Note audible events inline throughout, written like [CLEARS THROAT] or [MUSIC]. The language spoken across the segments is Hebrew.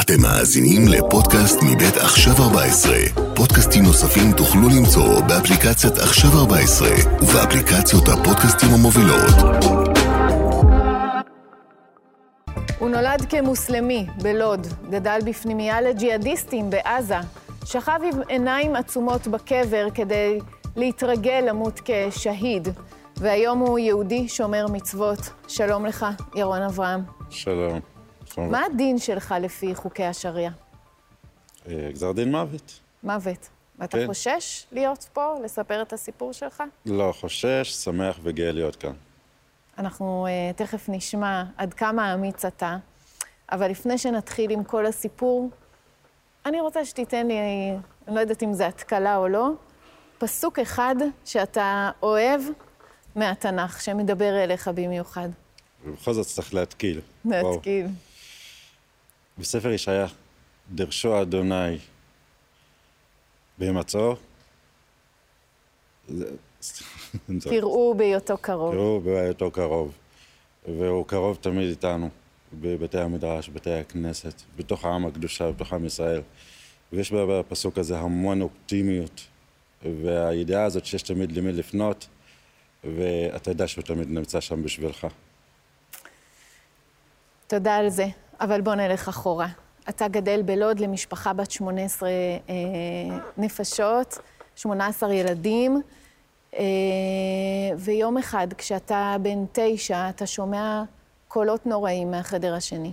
אתם מאזינים לפודקאסט מבית עכשיו 14. פודקאסטים נוספים תוכלו למצוא באפליקציית עכשיו 14 ובאפליקציות הפודקאסטים המובילות. הוא נולד כמוסלמי בלוד, גדל בפנימייה לג'יהאדיסטים בעזה, שכב עם עיניים עצומות בקבר כדי להתרגל למות כשהיד, והיום הוא יהודי שומר מצוות. שלום לך, ירון אברהם. שלום. שלום. מה הדין שלך לפי חוקי השריעה? אה, גזר דין מוות. מוות. ואתה כן. חושש להיות פה, לספר את הסיפור שלך? לא חושש, שמח וגאה להיות כאן. אנחנו uh, תכף נשמע עד כמה אמיץ אתה, אבל לפני שנתחיל עם כל הסיפור, אני רוצה שתיתן לי, אני לא יודעת אם זה התקלה או לא, פסוק אחד שאתה אוהב מהתנ"ך, שמדבר אליך במיוחד. ובכל זאת צריך להתקיל. וואו. בספר ישעיה, דרשו אדוני [LAUGHS] זה- תראו בהיותו קרוב. תראו בהיותו קרוב. והוא קרוב תמיד איתנו, בבתי המדרש, בתי הכנסת, בתוך העם הקדושה, בתוך עם ישראל. ויש בפסוק הזה המון אופטימיות, והידיעה הזאת שיש תמיד למי לפנות, ואתה יודע שהוא תמיד נמצא שם בשבילך. תודה על זה, אבל בוא נלך אחורה. אתה גדל בלוד למשפחה בת 18 אה, נפשות, 18 ילדים, אה, ויום אחד, כשאתה בן תשע, אתה שומע קולות נוראים מהחדר השני.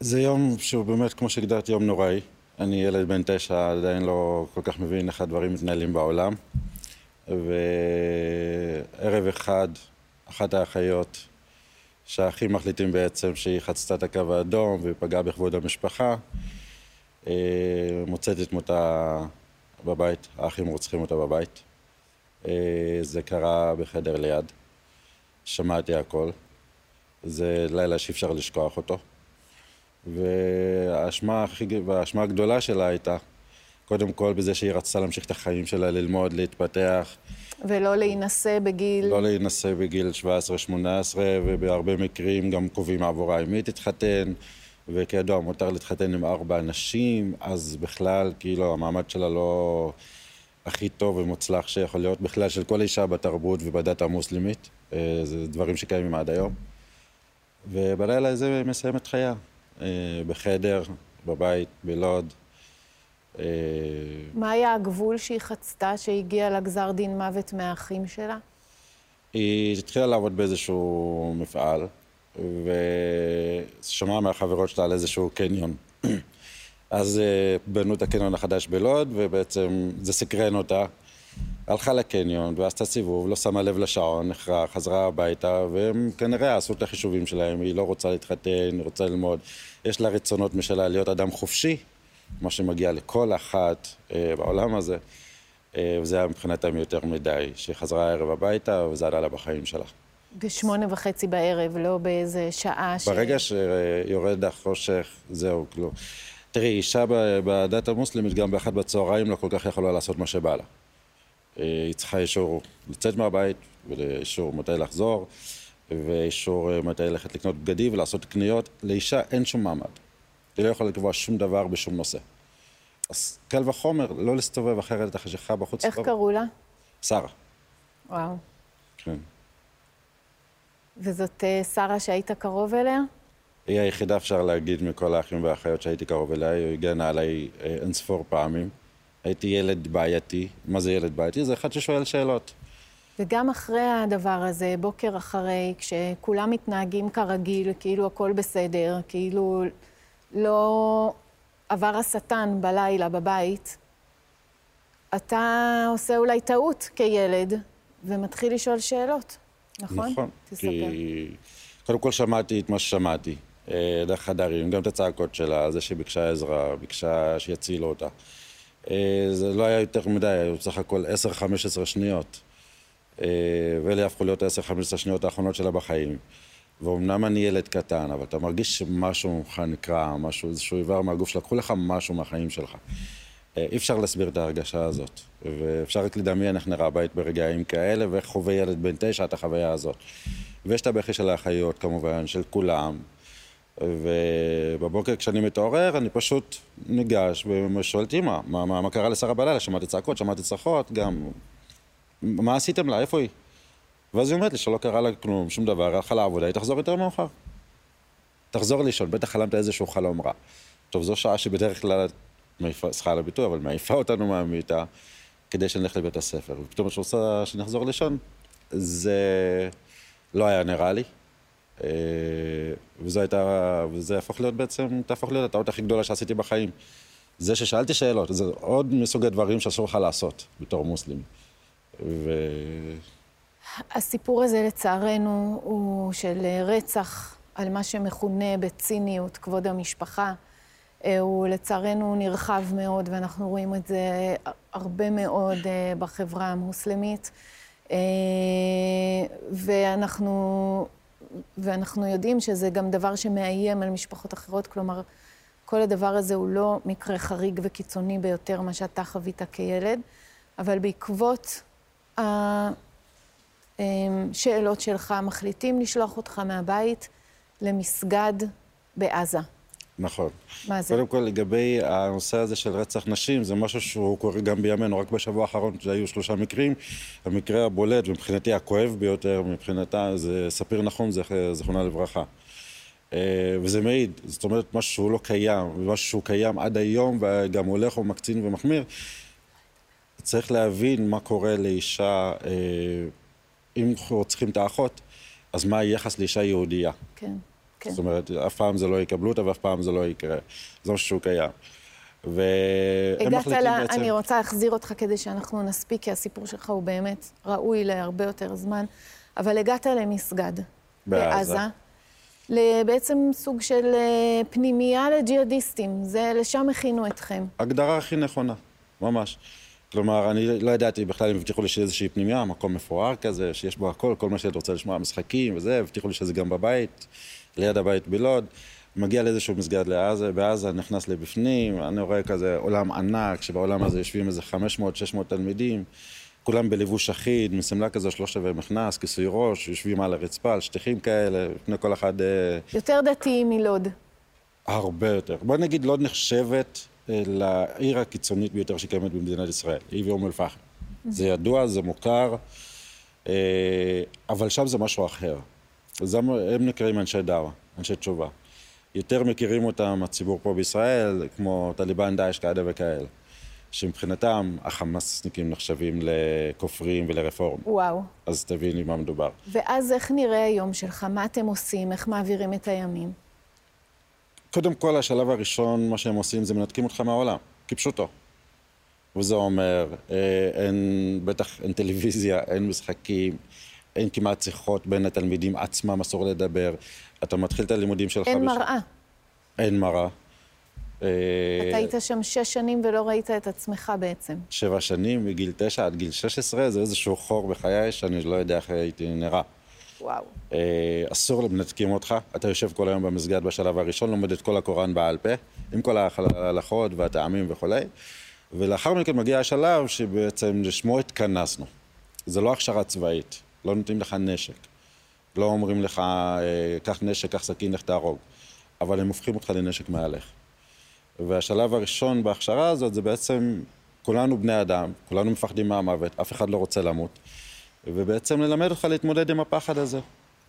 זה יום שהוא באמת, כמו שהגדרתי, יום נוראי. אני ילד בן תשע, עדיין לא כל כך מבין איך הדברים מתנהלים בעולם. וערב אחד, אחת האחיות, שהאחים מחליטים בעצם שהיא חצתה את הקו האדום ופגעה בכבוד המשפחה, אה, מוצאת את מותה בבית, האחים רוצחים אותה בבית. אה, זה קרה בחדר ליד, שמעתי הכל. זה לילה שאי אפשר לשכוח אותו. והאשמה, הכי, הגדולה שלה הייתה, קודם כל בזה שהיא רצתה להמשיך את החיים שלה, ללמוד, להתפתח, ולא להינשא בגיל... לא להינשא בגיל 17-18, ובהרבה מקרים גם קובעים עבורה עם מי תתחתן, וכידוע, מותר להתחתן עם ארבע אנשים, אז בכלל, כאילו, המעמד שלה לא הכי טוב ומוצלח שיכול להיות בכלל של כל אישה בתרבות ובדת המוסלמית. אה, זה דברים שקיימים עד היום. ובלילה הזה מסיים את חייה. אה, בחדר, בבית, בלוד. אה, מה היה הגבול שהיא חצתה, שהגיעה לגזר דין מוות מהאחים שלה? היא התחילה לעבוד באיזשהו מפעל, ושמעה מהחברות שלה על איזשהו קניון. [CLEARS THROAT] אז אה, בנו את הקניון החדש בלוד, ובעצם זה סקרן אותה. הלכה לקניון ועשתה סיבוב, לא שמה לב לשעון, נחרה, חזרה הביתה, והם כנראה עשו את החישובים שלהם, היא לא רוצה להתחתן, היא רוצה ללמוד. יש לה רצונות משלה להיות אדם חופשי, מה שמגיע לכל אחת אה, בעולם הזה. אה, וזה היה מבחינתם יותר מדי, שהיא חזרה הערב הביתה, וזה עלה לה בחיים שלה. בשמונה וחצי בערב, לא באיזה שעה ש... ברגע שיורד החושך, זהו, כלום. תראי, אישה בדת המוסלמית, גם באחת בצהריים לא כל כך יכולה לעשות מה שבא לה. אה, היא צריכה אישור לצאת מהבית, ואישור מתי לחזור, ואישור אה, מתי ללכת לקנות בגדים ולעשות קניות. לאישה אין שום מעמד. היא לא יכולה לקבוע שום דבר בשום נושא. אז קל וחומר, לא להסתובב אחרת החשיכה בחוץ. איך. קראו לה? שרה, וואו. כן. וזאת אה, שרה שהיית קרוב אליה? היא היחידה, אפשר להגיד, מכל האחים והאחיות שהייתי קרוב אליה, היא הגנה עליי אה, אין ספור פעמים. הייתי ילד בעייתי. מה זה ילד בעייתי? זה אחד ששואל שאלות. וגם אחרי הדבר הזה, בוקר אחרי, כשכולם מתנהגים כרגיל, כאילו הכל בסדר, כאילו לא עבר השטן בלילה בבית, אתה עושה אולי טעות כילד, ומתחיל לשאול שאלות, נכון? נכון. תספר. כי קודם כל שמעתי את מה ששמעתי, אה, דרך חדרים, גם את הצעקות שלה, זה שהיא ביקשה עזרה, ביקשה שיצילו אותה. אה, זה לא היה יותר מדי, היו בסך הכל 10-15 שניות. אה, ואלה הפכו להיות ה-10-15 שניות האחרונות שלה בחיים. ואומנם אני ילד קטן, אבל אתה מרגיש שמשהו ממך נקרע, משהו, איזשהו איבר מהגוף שלקחו לך משהו מהחיים שלך. אה, אי אפשר להסביר את ההרגשה הזאת, ואפשר רק לדמיין איך נראה הבית ברגעים כאלה, ואיך חווה ילד בן תשע את החוויה הזאת. ויש את הבכי של האחיות כמובן, של כולם. ובבוקר כשאני מתעורר, אני פשוט ניגש ושואל את אמא, מה, מה, מה קרה לשרה בלילה? שמעתי צעקות, שמעתי צרחות, גם... מה עשיתם לה? איפה היא? ואז היא אומרת לי שלא קרה לה כלום, שום דבר, הלכה לעבודה, היא תחזור יותר מאוחר. תחזור לישון, בטח חלמת איזשהו חלום רע. טוב, זו שעה שבדרך כלל, מעיפה, סליחה על הביטוי, אבל מעיפה אותנו מהמיטה, כדי שנלך לבית הספר. ופתאום את רוצה שנחזור לישון, זה לא היה נראה לי. אה, וזו הייתה, וזה הפך להיות בעצם, תהפוך להיות הטעות הכי גדולה שעשיתי בחיים. זה ששאלתי שאלות, זה עוד מסוג הדברים שאסור לך לעשות בתור מוסלמי. ו... הסיפור הזה, לצערנו, הוא של רצח על מה שמכונה בציניות כבוד המשפחה. אה, הוא לצערנו נרחב מאוד, ואנחנו רואים את זה הרבה מאוד אה, בחברה המוסלמית. ואנחנו ואנחנו יודעים שזה גם דבר שמאיים על משפחות אחרות, כלומר, כל הדבר הזה הוא לא מקרה חריג וקיצוני ביותר, מה שאתה חווית כילד, אבל בעקבות השאלות שלך, מחליטים לשלוח אותך מהבית למסגד בעזה. נכון. מה זה? קודם כל, לגבי הנושא הזה של רצח נשים, זה משהו שהוא קורה גם בימינו. רק בשבוע האחרון שהיו שלושה מקרים, המקרה הבולט, ומבחינתי הכואב ביותר, מבחינתה, זה ספיר נחום, זכרונה לברכה. אה, וזה מעיד, זאת אומרת, משהו שהוא לא קיים, ומשהו שהוא קיים עד היום, וגם הולך ומקצין ומחמיר. צריך להבין מה קורה לאישה, אה, אם רוצחים את האחות, אז מה היחס לאישה יהודייה. כן. כן. זאת אומרת, אף פעם זה לא יקבלו אותה ואף פעם זה לא יקרה. זה משהו שהוא קיים. והם מחליטים לה, בעצם... אני רוצה להחזיר אותך כדי שאנחנו נספיק, כי הסיפור שלך הוא באמת ראוי להרבה יותר זמן. אבל הגעת למסגד. בעזה. בעזה. בעצם סוג של אה, פנימייה לג'יהאדיסטים. זה, לשם הכינו אתכם. הגדרה הכי נכונה, ממש. כלומר, אני לא ידעתי בכלל אם הבטיחו לי שיש איזושהי פנימייה, מקום מפואר כזה, שיש בו הכל, כל מה שאני רוצה לשמוע, משחקים וזה, הבטיחו לי שזה גם בבית. ליד הבית בלוד, מגיע לאיזשהו מסגד לעזה, בעזה נכנס לבפנים, אני רואה כזה עולם ענק, שבעולם הזה יושבים איזה 500-600 תלמידים, כולם בלבוש אחיד, משמלה כזו שלוש רבעי מכנס, כיסוי ראש, יושבים על הרצפה, על שטיחים כאלה, לפני כל אחד... אה, יותר דתיים מלוד. הרבה יותר. בוא נגיד, לוד נחשבת לעיר הקיצונית ביותר שקיימת במדינת ישראל, היא ואום אל-פחם. זה ידוע, זה מוכר, אה, אבל שם זה משהו אחר. הם נקראים אנשי דאווה, אנשי תשובה. יותר מכירים אותם הציבור פה בישראל, כמו טליבן, דאעש, כאלה וכאלה. שמבחינתם החמאסניקים נחשבים לכופרים ולרפורמים. וואו. אז תביני מה מדובר. ואז איך נראה היום שלך? מה אתם עושים? איך מעבירים את הימים? קודם כל, השלב הראשון, מה שהם עושים זה מנתקים אותך מהעולם, כפשוטו. וזה אומר, אה, אין, בטח אין טלוויזיה, אין משחקים, אין כמעט שיחות בין התלמידים עצמם, אסור לדבר. אתה מתחיל את הלימודים שלך... אין בש... מראה. אין מראה. אה, אתה היית שם שש שנים ולא ראית את עצמך בעצם. שבע שנים, מגיל תשע עד גיל שש עשרה, זה איזשהו חור בחיי שאני לא יודע איך הייתי נראה. וואו. אה, אסור, מנתקים אותך. אתה יושב כל היום במסגד בשלב הראשון, לומד את כל הקוראן בעל פה, עם כל ההלכות והטעמים וכולי. ולאחר מכן מגיע השלב שבעצם לשמו התכנסנו. זה לא הכשרה צבאית. לא נותנים לך נשק. לא אומרים לך, אה, קח נשק, קח סכין, לך תהרוג. אבל הם הופכים אותך לנשק מהלך. והשלב הראשון בהכשרה הזאת זה בעצם, כולנו בני אדם, כולנו מפחדים מהמוות, אף אחד לא רוצה למות. ובעצם ללמד אותך להתמודד עם הפחד הזה.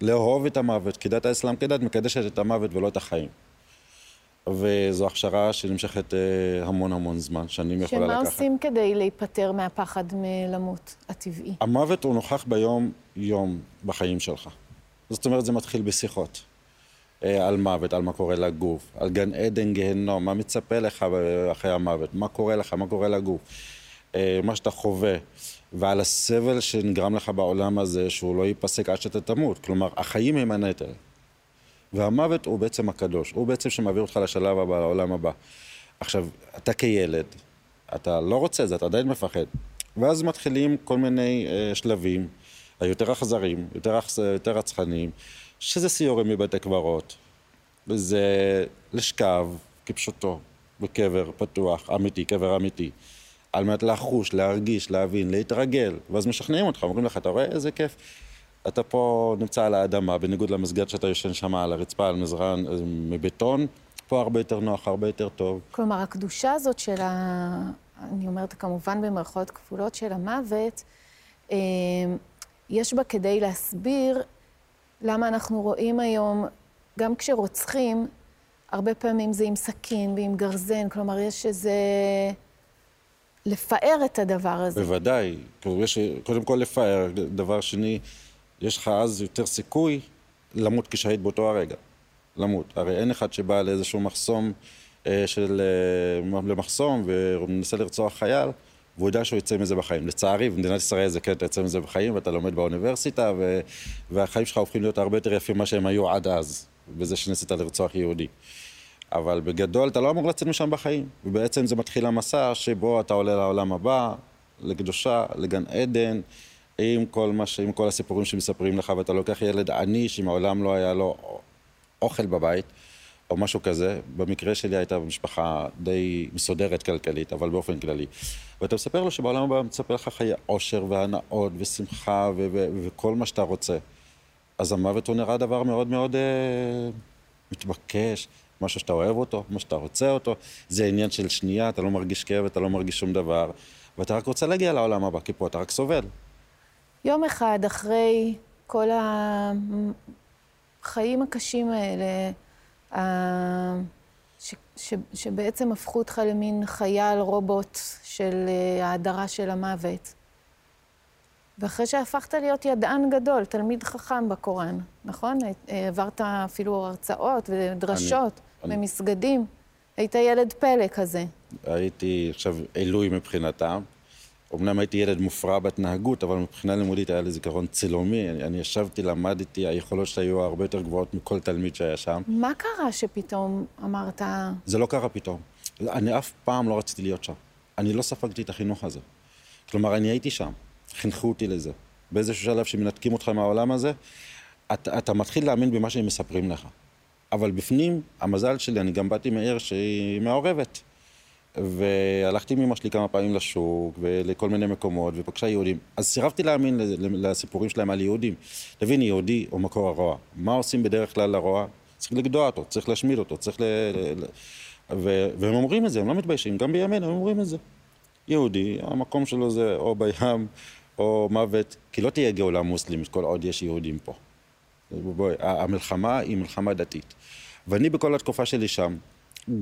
לאהוב את המוות, כי דת האסלאם כדת מקדשת את המוות ולא את החיים. וזו הכשרה שנמשכת אה, המון המון זמן, שנים יכולה לקחת. שמה עושים כדי להיפטר מהפחד מלמות הטבעי? המוות הוא נוכח ביום-יום בחיים שלך. זאת אומרת, זה מתחיל בשיחות. אה, על מוות, על מה קורה לגוף, על גן עדן, גיהנום, מה מצפה לך אחרי המוות, מה קורה לך, מה קורה לגוף, אה, מה שאתה חווה, ועל הסבל שנגרם לך בעולם הזה, שהוא לא ייפסק עד שאתה תמות. כלומר, החיים הם הנטל. והמוות הוא בעצם הקדוש, הוא בעצם שמעביר אותך לשלב הבא, לעולם הבא. עכשיו, אתה כילד, אתה לא רוצה את זה, אתה עדיין מפחד. ואז מתחילים כל מיני אה, שלבים, היותר אכזריים, יותר, רצחניים, שזה סיורים מבתי קברות, וזה לשכב כפשוטו, בקבר פתוח, אמיתי, קבר אמיתי, על מנת לחוש, להרגיש, להבין, להתרגל, ואז משכנעים אותך, אומרים לך, אתה רואה איזה כיף? אתה פה נמצא על האדמה, בניגוד למסגד שאתה יושן שם על הרצפה, על מזרן אה, מבטון, פה הרבה יותר נוח, הרבה יותר טוב. כלומר, הקדושה הזאת של ה... אני אומרת כמובן במרכאות כפולות של המוות, אה, יש בה כדי להסביר למה אנחנו רואים היום, גם כשרוצחים, הרבה פעמים זה עם סכין ועם גרזן, כלומר, יש איזה... לפאר את הדבר הזה. בוודאי. יש, קודם כל לפאר, דבר שני, יש לך אז יותר סיכוי למות כשהיית באותו הרגע. למות. הרי אין אחד שבא לאיזשהו מחסום אה, של... אה, למחסום ומנסה לרצוח חייל, והוא יודע שהוא יצא מזה בחיים. לצערי, במדינת ישראל זה כן, אתה יוצא מזה בחיים, ואתה לומד באוניברסיטה, ו... והחיים שלך הופכים להיות הרבה יותר יפים ממה שהם היו עד אז, בזה שניסית לרצוח יהודי. אבל בגדול אתה לא אמור לצאת משם בחיים. ובעצם זה מתחיל המסע שבו אתה עולה לעולם הבא, לקדושה, לגן עדן, עם כל, מה ש... עם כל הסיפורים שמספרים לך, ואתה לוקח ילד עני שמעולם לא היה לו אוכל בבית, או משהו כזה. במקרה שלי הייתה משפחה די מסודרת כלכלית, אבל באופן כללי. ואתה מספר לו שבעולם הבא מצפה לך חיי עושר והנאות ושמחה ו- ו- וכל מה שאתה רוצה. אז המוות הוא נראה דבר מאוד מאוד אה, מתבקש, משהו שאתה אוהב אותו, מה שאתה רוצה אותו. זה עניין של שנייה, אתה לא מרגיש כאב, אתה לא מרגיש שום דבר, ואתה רק רוצה להגיע לעולם הבא, כי פה אתה רק סובל. יום אחד אחרי כל החיים הקשים האלה, ש, ש, שבעצם הפכו אותך למין חייל רובוט של אה, ההדרה של המוות. ואחרי שהפכת להיות ידען גדול, תלמיד חכם בקוראן, נכון? העברת אפילו הרצאות ודרשות אני, במסגדים. אני... היית ילד פלא כזה. הייתי עכשיו עילוי מבחינתם. אמנם הייתי ילד מופרע בהתנהגות, אבל מבחינה לימודית היה לי זיכרון צילומי. אני, אני ישבתי, למדתי, היכולות שלי היו הרבה יותר גבוהות מכל תלמיד שהיה שם. מה קרה שפתאום אמרת... זה לא קרה פתאום. אני אף פעם לא רציתי להיות שם. אני לא ספגתי את החינוך הזה. כלומר, אני הייתי שם. חינכו אותי לזה. באיזשהו שלב שמנתקים אותך מהעולם הזה, אתה, אתה מתחיל להאמין במה שהם מספרים לך. אבל בפנים, המזל שלי, אני גם באתי מעיר שהיא מעורבת. והלכתי עם אמא שלי כמה פעמים לשוק ולכל מיני מקומות, ופגשה יהודים. אז סירבתי להאמין לסיפורים שלהם על יהודים. תבין, יהודי הוא מקור הרוע. מה עושים בדרך כלל לרוע? צריך לגדוע אותו, צריך להשמיד אותו, צריך ל... ו... והם אומרים את זה, הם לא מתביישים, גם בימינו הם אומרים את זה. יהודי, המקום שלו זה או בים או מוות, כי לא תהיה גאולה מוסלמית כל עוד יש יהודים פה. בואי, המלחמה היא מלחמה דתית. ואני בכל התקופה שלי שם,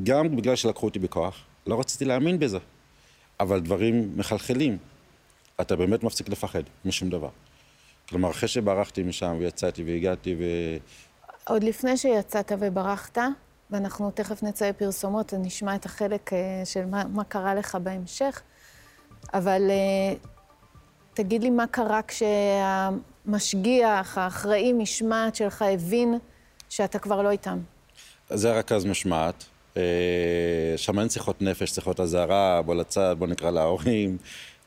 גם בגלל שלקחו אותי בכוח, לא רציתי להאמין בזה. אבל דברים מחלחלים. אתה באמת מפסיק לפחד משום דבר. כלומר, אחרי שברחתי משם ויצאתי והגעתי ו... עוד לפני שיצאת וברחת, ואנחנו תכף נצא לפרסומות ונשמע את החלק אה, של מה, מה קרה לך בהמשך, אבל אה, תגיד לי מה קרה כשהמשגיח, האחראי משמעת שלך, הבין שאתה כבר לא איתם. זה רכז משמעת. אה, שם אין שיחות נפש, שיחות אזהרה, בוא לצד, בוא נקרא להורים,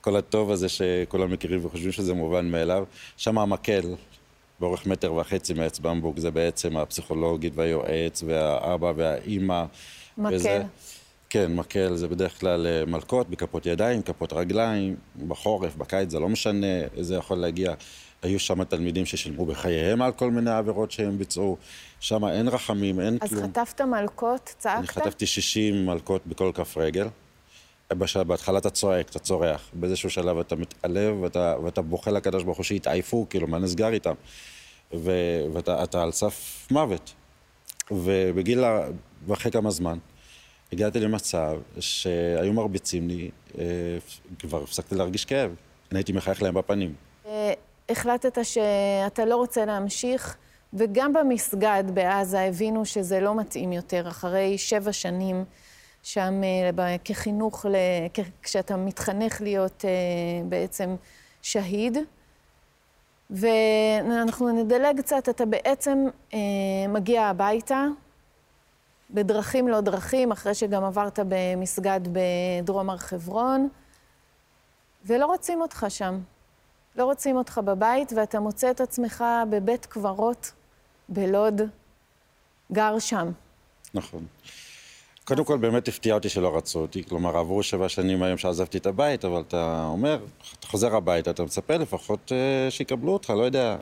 כל הטוב הזה שכולם מכירים וחושבים שזה מובן מאליו. שם המקל, באורך מטר וחצי מעץ במבוק, זה בעצם הפסיכולוגית והיועץ והאבא והאימא. מקל. וזה, כן, מקל זה בדרך כלל אה, מלקות בכפות ידיים, כפות רגליים, בחורף, בקיץ, זה לא משנה, זה יכול להגיע. היו שם תלמידים ששילמו בחייהם על כל מיני עבירות שהם ביצעו. שם אין רחמים, אין אז כלום. אז חטפת מלקות? צעקת? אני חטפתי 60 מלקות בכל כף רגל. בהתחלה אתה צועק, אתה צורח. באיזשהו שלב אתה מתעלב ואתה, ואתה בוכה לקדוש ברוך הוא שיתעייפו, כאילו, מה נסגר איתם? ו, ואתה על סף מוות. ובגיל, ואחרי כמה זמן, הגעתי למצב שהיו מרביצים לי, אה, כבר הפסקתי להרגיש כאב. אני הייתי מחייך להם בפנים. אה, החלטת שאתה לא רוצה להמשיך, וגם במסגד בעזה הבינו שזה לא מתאים יותר, אחרי שבע שנים שם אה, כחינוך, כשאתה מתחנך להיות בעצם שהיד. ואנחנו נדלג קצת, אתה בעצם מגיע הביתה, בדרכים לא דרכים, אחרי שגם עברת במסגד בדרום הר חברון, ולא רוצים אותך שם. לא רוצים אותך בבית, ואתה מוצא את עצמך בבית קברות בלוד, גר שם. נכון. קודם כל, באמת הפתיע אותי שלא רצו אותי. כלומר, עברו שבע שנים היום שעזבתי את הבית, אבל אתה אומר, אתה חוזר הביתה, אתה מצפה לפחות uh, שיקבלו אותך, לא יודע.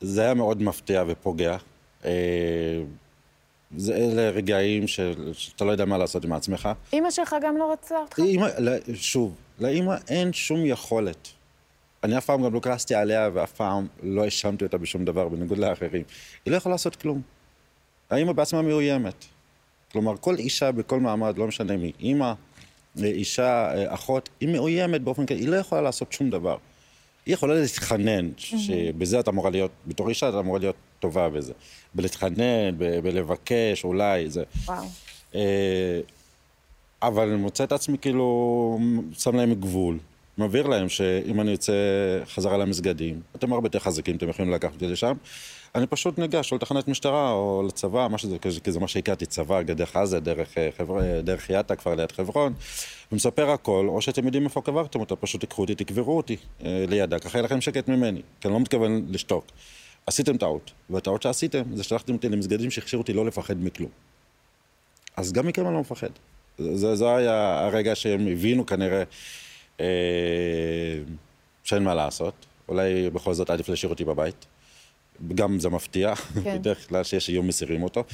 זה היה מאוד מפתיע ופוגע. Uh, זה אלה רגעים של- שאתה לא יודע מה לעשות עם עצמך. אימא שלך גם לא רצתה אותך? אימא, לא, שוב, לאימא אין שום יכולת. אני אף פעם גם לא כעסתי עליה ואף פעם לא האשמתי אותה בשום דבר, בניגוד לאחרים. היא לא יכולה לעשות כלום. האימא בעצמה מאוימת. כלומר, כל אישה בכל מעמד, לא משנה מי, אימא, אישה, אחות, היא מאוימת באופן כזה, היא לא יכולה לעשות שום דבר. היא יכולה להתחנן, שבזה את אמורה להיות, בתור אישה את אמורה להיות טובה בזה. בלהתחנן, ב- בלבקש, אולי, זה. וואו. אה, אבל אני מוצא את עצמי כאילו שם להם גבול, מבהיר להם שאם אני יוצא חזרה למסגדים, אתם הרבה יותר חזקים, אתם יכולים לקחת אותי לשם, אני פשוט ניגש או לתחנת משטרה או לצבא, מה שזה, כי זה מה שהכרתי, צבא, דרך עזה, דרך, אה, חבר, אה, דרך יאטה, כבר ליד חברון, ומספר הכל, או שאתם יודעים איפה קברתם אותה, פשוט תיקחו אותי, תקברו אותי לידה, ככה יהיה לכם שקט ממני, כי אני לא מתכוון לשתוק. עשיתם טעות, והטעות שעשיתם זה שלחתם אותי למסגדים שהכשירו אותי לא לפחד מכלום. אז גם מכם אני לא מפחד. זה, זה היה הרגע שהם הבינו כנראה אה, שאין מה לעשות. אולי בכל זאת עדיף להשאיר אותי בבית. גם זה מפתיע, כן. [LAUGHS] בדרך כלל שיש איום מסירים אותו.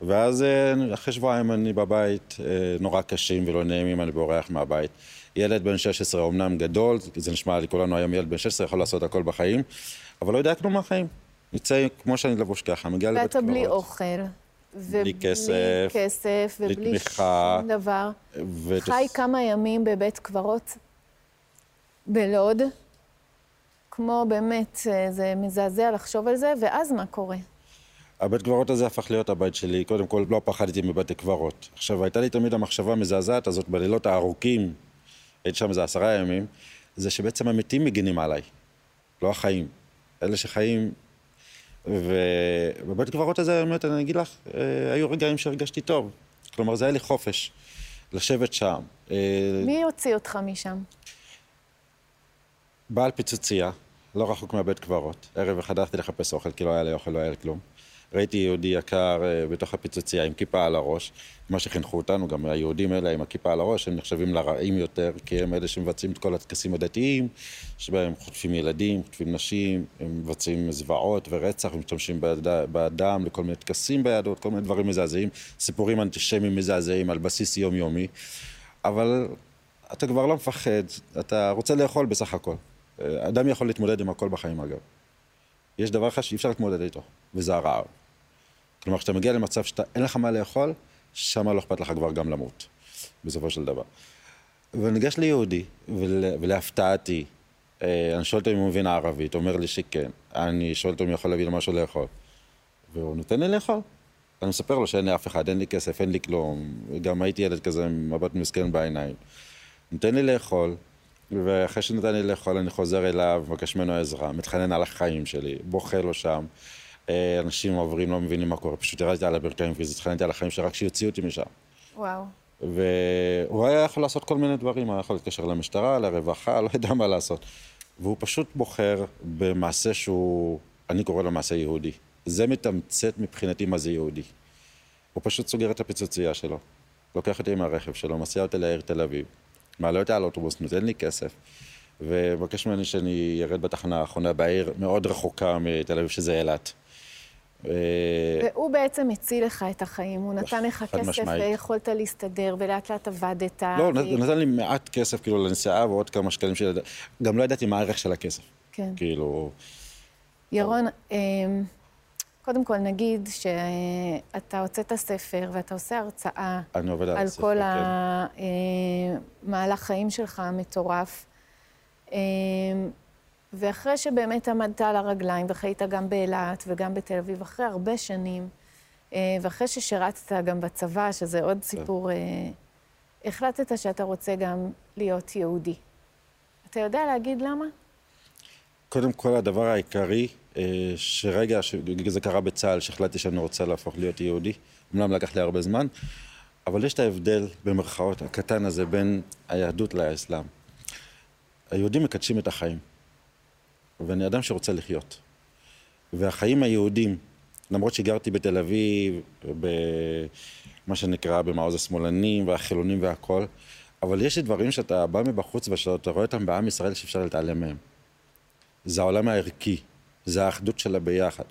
ואז אה, אחרי שבועיים אני בבית, אה, נורא קשים ולא נעימים, אני בורח מהבית. ילד בן 16 אומנם גדול, זה נשמע לי כולנו היום ילד בן 16, יכול לעשות הכל בחיים, אבל לא יודע כלום מהחיים. יוצא כמו שאני לבוש ככה, מגיע לבית ואתה בלי קברות. אוכל. ובלי כסף, כסף, בלי ובלי תמיכה, שום דבר. ות- חי כמה ימים בבית קברות בלוד, כמו באמת, אה, זה מזעזע לחשוב על זה, ואז מה קורה? הבית קברות הזה הפך להיות הבית שלי. קודם כל, לא פחדתי מבתי קברות. עכשיו, הייתה לי תמיד המחשבה המזעזעת הזאת בלילות הארוכים, הייתי שם איזה עשרה ימים, זה שבעצם המתים מגינים עליי, לא החיים. אלה שחיים... ובבית קברות הזה, באמת, אני אגיד לך, אה, היו רגעים שהרגשתי טוב. כלומר, זה היה לי חופש, לשבת שם. אה, מי הוציא אותך משם? בעל פיצוצייה, לא רחוק מהבית קברות. ערב אחד הלכתי לחפש אוכל, כי לא היה לי אוכל, לא היה לי כלום. ראיתי יהודי יקר אה, בתוך הפיצוצייה עם כיפה על הראש, מה שחינכו אותנו, גם היהודים האלה עם הכיפה על הראש, הם נחשבים לרעים יותר, כי הם אלה שמבצעים את כל הטקסים הדתיים, שבהם חוטפים ילדים, חוטפים נשים, הם מבצעים זוועות ורצח, ומשתמשים באדם לכל מיני טקסים ביהדות, כל מיני דברים מזעזעים, סיפורים אנטישמיים מזעזעים על בסיס יומיומי, אבל אתה כבר לא מפחד, אתה רוצה לאכול בסך הכל. אה, אדם יכול להתמודד עם הכל בחיים, אגב. יש דבר אחד שאי אפשר להתמודד איתו, וזה הרעב. כלומר, כשאתה מגיע למצב שאתה אין לך מה לאכול, שמה לא אכפת לך כבר גם למות, בסופו של דבר. וניגש ליהודי, ול, ולהפתעתי, אה, אני שואל אותו אם הוא מבין ערבית, אומר לי שכן. אני שואל אותו אם יכול להביא לו משהו לאכול. והוא נותן לי לאכול. אני מספר לו שאין לי אף אחד, אין לי כסף, אין לי כלום. גם הייתי ילד כזה עם מבט מסכן בעיניים. נותן לי לאכול, ואחרי שנתן לי לאכול אני חוזר אליו, מבקש ממנו עזרה, מתחנן על החיים שלי, בוכה לו שם. אה, אנשים עוברים, לא מבינים מה קורה, פשוט ירדתי על הברכיים פיזית, התחננתי על החיים שלי, רק שיוציאו אותי משם. וואו. והוא היה יכול לעשות כל מיני דברים, היה יכול להתקשר למשטרה, לרווחה, לא יודע מה לעשות. והוא פשוט בוחר במעשה שהוא, אני קורא לו מעשה יהודי. זה מתמצת מבחינתי מה זה יהודי. הוא פשוט סוגר את הפיצוצייה שלו, לוקח אותי עם הרכב שלו, מסיע אותי לעיר תל אביב, מעלה אותי על אוטובוס, נותן לי כסף, ומבקש ממני שאני ארד בתחנה האחרונה בעיר מאוד רחוקה מתל אביב, שזה אילת. אה, והוא בעצם הציל לך את החיים, הוא נתן לך כסף. ויכולת להסתדר, ולאט לאט עבדת. לא, הוא נתן לי מעט כסף כאילו לנסיעה ועוד כמה שקלים של... גם לא ידעתי מה הערך של הכסף. כן. כאילו, ירון, קודם כל נגיד שאתה הוצאת ספר ואתה עושה הרצאה אני עובד על על הספר, כל כן. המהלך חיים שלך המטורף. אמ, ואחרי שבאמת עמדת על הרגליים וחיית גם באילת וגם בתל אביב, אחרי הרבה שנים, אה, ואחרי ששירתת גם בצבא, שזה עוד סיפור, אה, החלטת שאתה רוצה גם להיות יהודי. אתה יודע להגיד למה? קודם כל, הדבר העיקרי, אה, שרגע, זה קרה בצה"ל, שהחלטתי שאני רוצה להפוך להיות יהודי, אמנם לקח לי הרבה זמן, אבל יש את ההבדל, במרכאות, הקטן הזה, בין היהדות לאסלאם. היהודים מקדשים את החיים, ואני אדם שרוצה לחיות. והחיים היהודים, למרות שגרתי בתל אביב, במה שנקרא במעוז השמאלנים והחילונים והכול, אבל יש דברים שאתה בא מבחוץ ושאתה רואה אותם בעם ישראל שאפשר להתעלם מהם. זה העולם הערכי, זה האחדות של הביחד.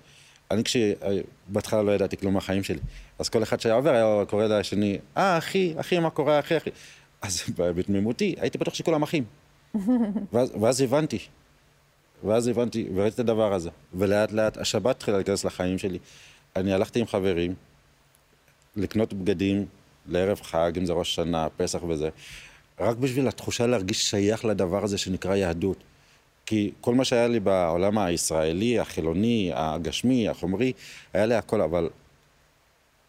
אני כשבהתחלה לא ידעתי כלום מהחיים שלי, אז כל אחד שהיה עובר היה קורא לשני, אה, אחי, אחי, מה קורה, אחי, אחי. אז בתמימותי הייתי בטוח שכולם אחים. [LAUGHS] ואז, ואז הבנתי, ואז הבנתי, וראיתי את הדבר הזה. ולאט לאט השבת התחילה להיכנס לחיים שלי. אני הלכתי עם חברים לקנות בגדים לערב חג, אם זה ראש שנה, פסח וזה, רק בשביל התחושה להרגיש שייך לדבר הזה שנקרא יהדות. כי כל מה שהיה לי בעולם הישראלי, החילוני, הגשמי, החומרי, היה לי הכל, אבל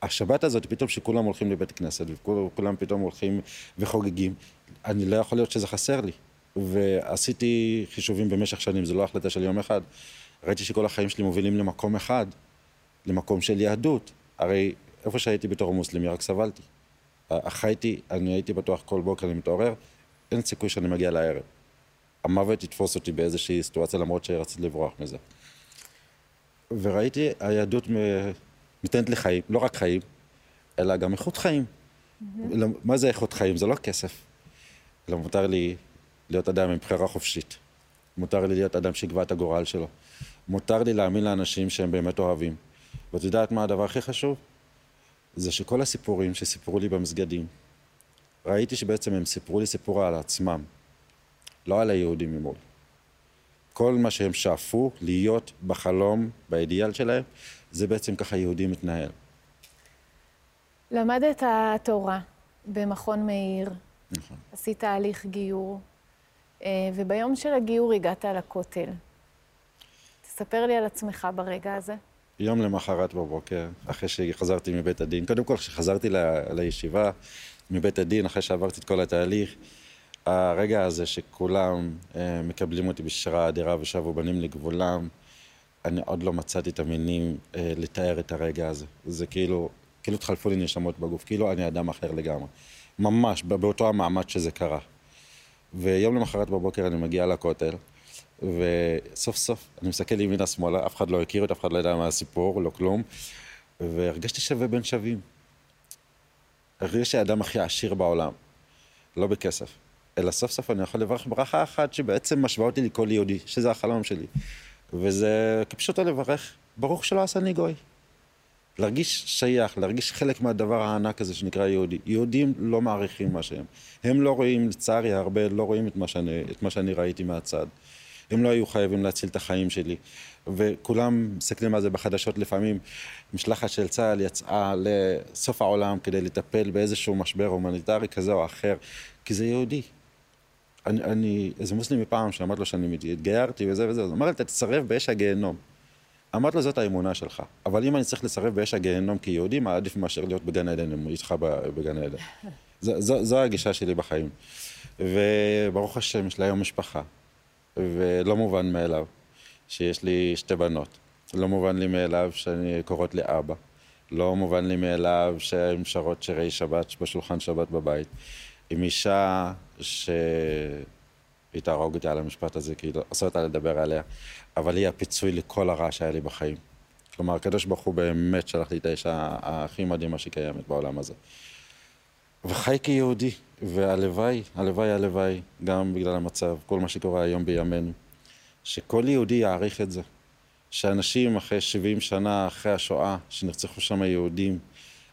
השבת הזאת, פתאום שכולם הולכים לבית כנסת, וכולם פתאום הולכים וחוגגים, אני לא יכול להיות שזה חסר לי. ועשיתי חישובים במשך שנים, זו לא החלטה של יום אחד. ראיתי שכל החיים שלי מובילים למקום אחד, למקום של יהדות. הרי איפה שהייתי בתור מוסלמי, רק סבלתי. חייתי, אני הייתי בטוח כל בוקר אני מתעורר, אין סיכוי שאני מגיע לערב. המוות יתפוס אותי באיזושהי סיטואציה, למרות שרציתי לברוח מזה. וראיתי, היהדות נותנת לי חיים, לא רק חיים, אלא גם איכות חיים. Mm-hmm. מה זה איכות חיים? זה לא כסף. אלא מותר לי להיות אדם עם בחירה חופשית. מותר לי להיות אדם שיקבע את הגורל שלו. מותר לי להאמין לאנשים שהם באמת אוהבים. ואת יודעת מה הדבר הכי חשוב? זה שכל הסיפורים שסיפרו לי במסגדים, ראיתי שבעצם הם סיפרו לי סיפור על עצמם, לא על היהודים ממול. כל מה שהם שאפו להיות בחלום, באידיאל שלהם, זה בעצם ככה יהודי מתנהל. למדת תורה במכון מאיר, נכון. עשית הליך גיור, אה, וביום של הגיור הגעת לכותל. תספר לי על עצמך ברגע הזה. יום למחרת בבוקר, אחרי שחזרתי מבית הדין, קודם כל כשחזרתי ל... לישיבה מבית הדין, אחרי שעברתי את כל התהליך, הרגע הזה שכולם אה, מקבלים אותי בשרה אדירה ושבו בנים לגבולם, אני עוד לא מצאתי את המינים אה, לתאר את הרגע הזה. זה כאילו, כאילו התחלפו לי נשמות בגוף, כאילו אני אדם אחר לגמרי. ממש, באותו המעמד שזה קרה. ויום למחרת בבוקר אני מגיע לכותל, וסוף סוף אני מסתכל ימינה שמאלה, אף אחד לא הכיר אותי, אף אחד לא ידע מה הסיפור, לא כלום, והרגשתי שווה בין שווים. הרגשתי האדם הכי עשיר בעולם, לא בכסף, אלא סוף סוף אני יכול לברך ברכה אחת שבעצם משווה אותי לכל יהודי, שזה החלום שלי. וזה כפשוטו לברך, ברוך שלא עשני גוי. להרגיש שייך, להרגיש חלק מהדבר הענק הזה שנקרא יהודי. יהודים לא מעריכים מה שהם. הם לא רואים, לצערי הרבה, לא רואים את מה שאני, את מה שאני ראיתי מהצד. הם לא היו חייבים להציל את החיים שלי. וכולם מסתכלים על זה בחדשות לפעמים. משלחת של צה"ל יצאה לסוף העולם כדי לטפל באיזשהו משבר הומניטרי כזה או אחר, כי זה יהודי. אני, אני איזה מוסלמי פעם שאמרתי לו שאני התגיירתי וזה וזה, אז אמר לי, אתה תצרב באש הגיהנום. אמרתי לו, זאת האמונה שלך. אבל אם אני צריך לסרב באש הגיהנום כיהודי, מה עדיף מאשר להיות בגן עדן, איתך בגן עדן. [LAUGHS] זו, זו, זו הגישה שלי בחיים. וברוך השם, יש לי היום משפחה. ולא מובן מאליו שיש לי שתי בנות. לא מובן לי מאליו שאני קוראות לי אבא. לא מובן לי מאליו שהן שרות שירי שבת בשולחן שבת בבית. עם אישה שהיא תהרוג אותי על המשפט הזה, כי לא אסור אותה לדבר עליה, אבל היא הפיצוי לכל הרע שהיה לי בחיים. כלומר, הקדוש ברוך הוא באמת שלח לי את האישה הכי מדהימה שקיימת בעולם הזה. וחי כיהודי, והלוואי, הלוואי, הלוואי, גם בגלל המצב, כל מה שקורה היום בימינו, שכל יהודי יעריך את זה. שאנשים אחרי 70 שנה אחרי השואה, שנרצחו שם יהודים,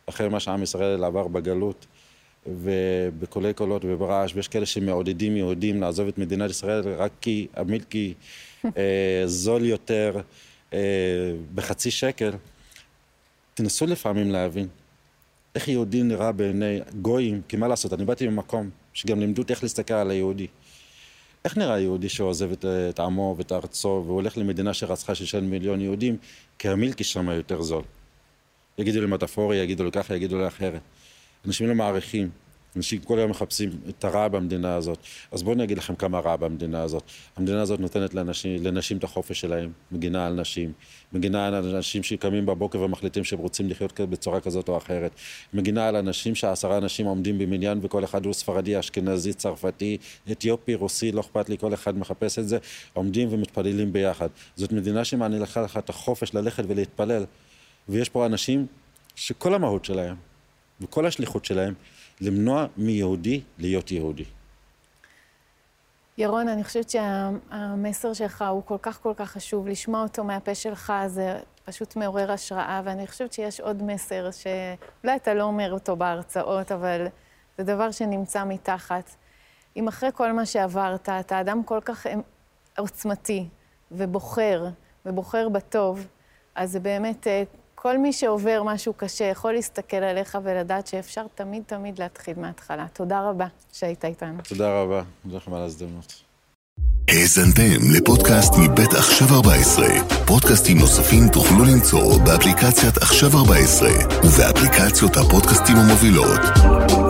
אחרי מה שעם ישראל עבר בגלות, ובקולי קולות וברעש, ויש כאלה שמעודדים יהודים לעזוב את מדינת ישראל רק כי המילקי אה, זול יותר אה, בחצי שקל. תנסו לפעמים להבין איך יהודי נראה בעיני גויים, כי מה לעשות, אני באתי ממקום שגם לימדו אותי איך להסתכל על היהודי. איך נראה יהודי שעוזב את, את עמו ואת ארצו והולך למדינה שרצחה שישה מיליון יהודים, כי המילקי שם יותר זול. יגידו לי מטאפורי, יגידו לי ככה, יגידו לי אחרת. אנשים לא מעריכים. אנשים כל היום מחפשים את הרע במדינה הזאת. אז בואו אני אגיד לכם כמה רע במדינה הזאת. המדינה הזאת נותנת לנשים, לנשים את החופש שלהם, מגינה על נשים, מגינה על אנשים שקמים בבוקר ומחליטים שהם רוצים לחיות בצורה כזאת או אחרת, מגינה על אנשים שעשרה אנשים עומדים במניין וכל אחד הוא ספרדי, אשכנזי, צרפתי, אתיופי, רוסי, לא אכפת לי, כל אחד מחפש את זה, עומדים ומתפללים ביחד. זאת מדינה שמעניקה לך את החופש ללכת ולהתפלל. ויש פה אנשים שכל המהות שלהם וכל השליחות שלהם למנוע מיהודי להיות יהודי. ירון, אני חושבת שהמסר שלך הוא כל כך כל כך חשוב. לשמוע אותו מהפה שלך זה פשוט מעורר השראה, ואני חושבת שיש עוד מסר שאולי אתה לא אומר אותו בהרצאות, אבל זה דבר שנמצא מתחת. אם אחרי כל מה שעברת, אתה אדם כל כך עוצמתי ובוחר, ובוחר בטוב, אז זה באמת, אה, כל מי שעובר משהו קשה יכול להסתכל עליך ולדעת שאפשר תמיד תמיד להתחיל מההתחלה. תודה רבה שהיית איתנו. תודה רבה, תודה לכם על ההזדמנות. האזנתם לפודקאסט מבית עכשיו 14. פודקאסטים נוספים תוכלו למצוא באפליקציית עכשיו 14 ובאפליקציות הפודקאסטים המובילות.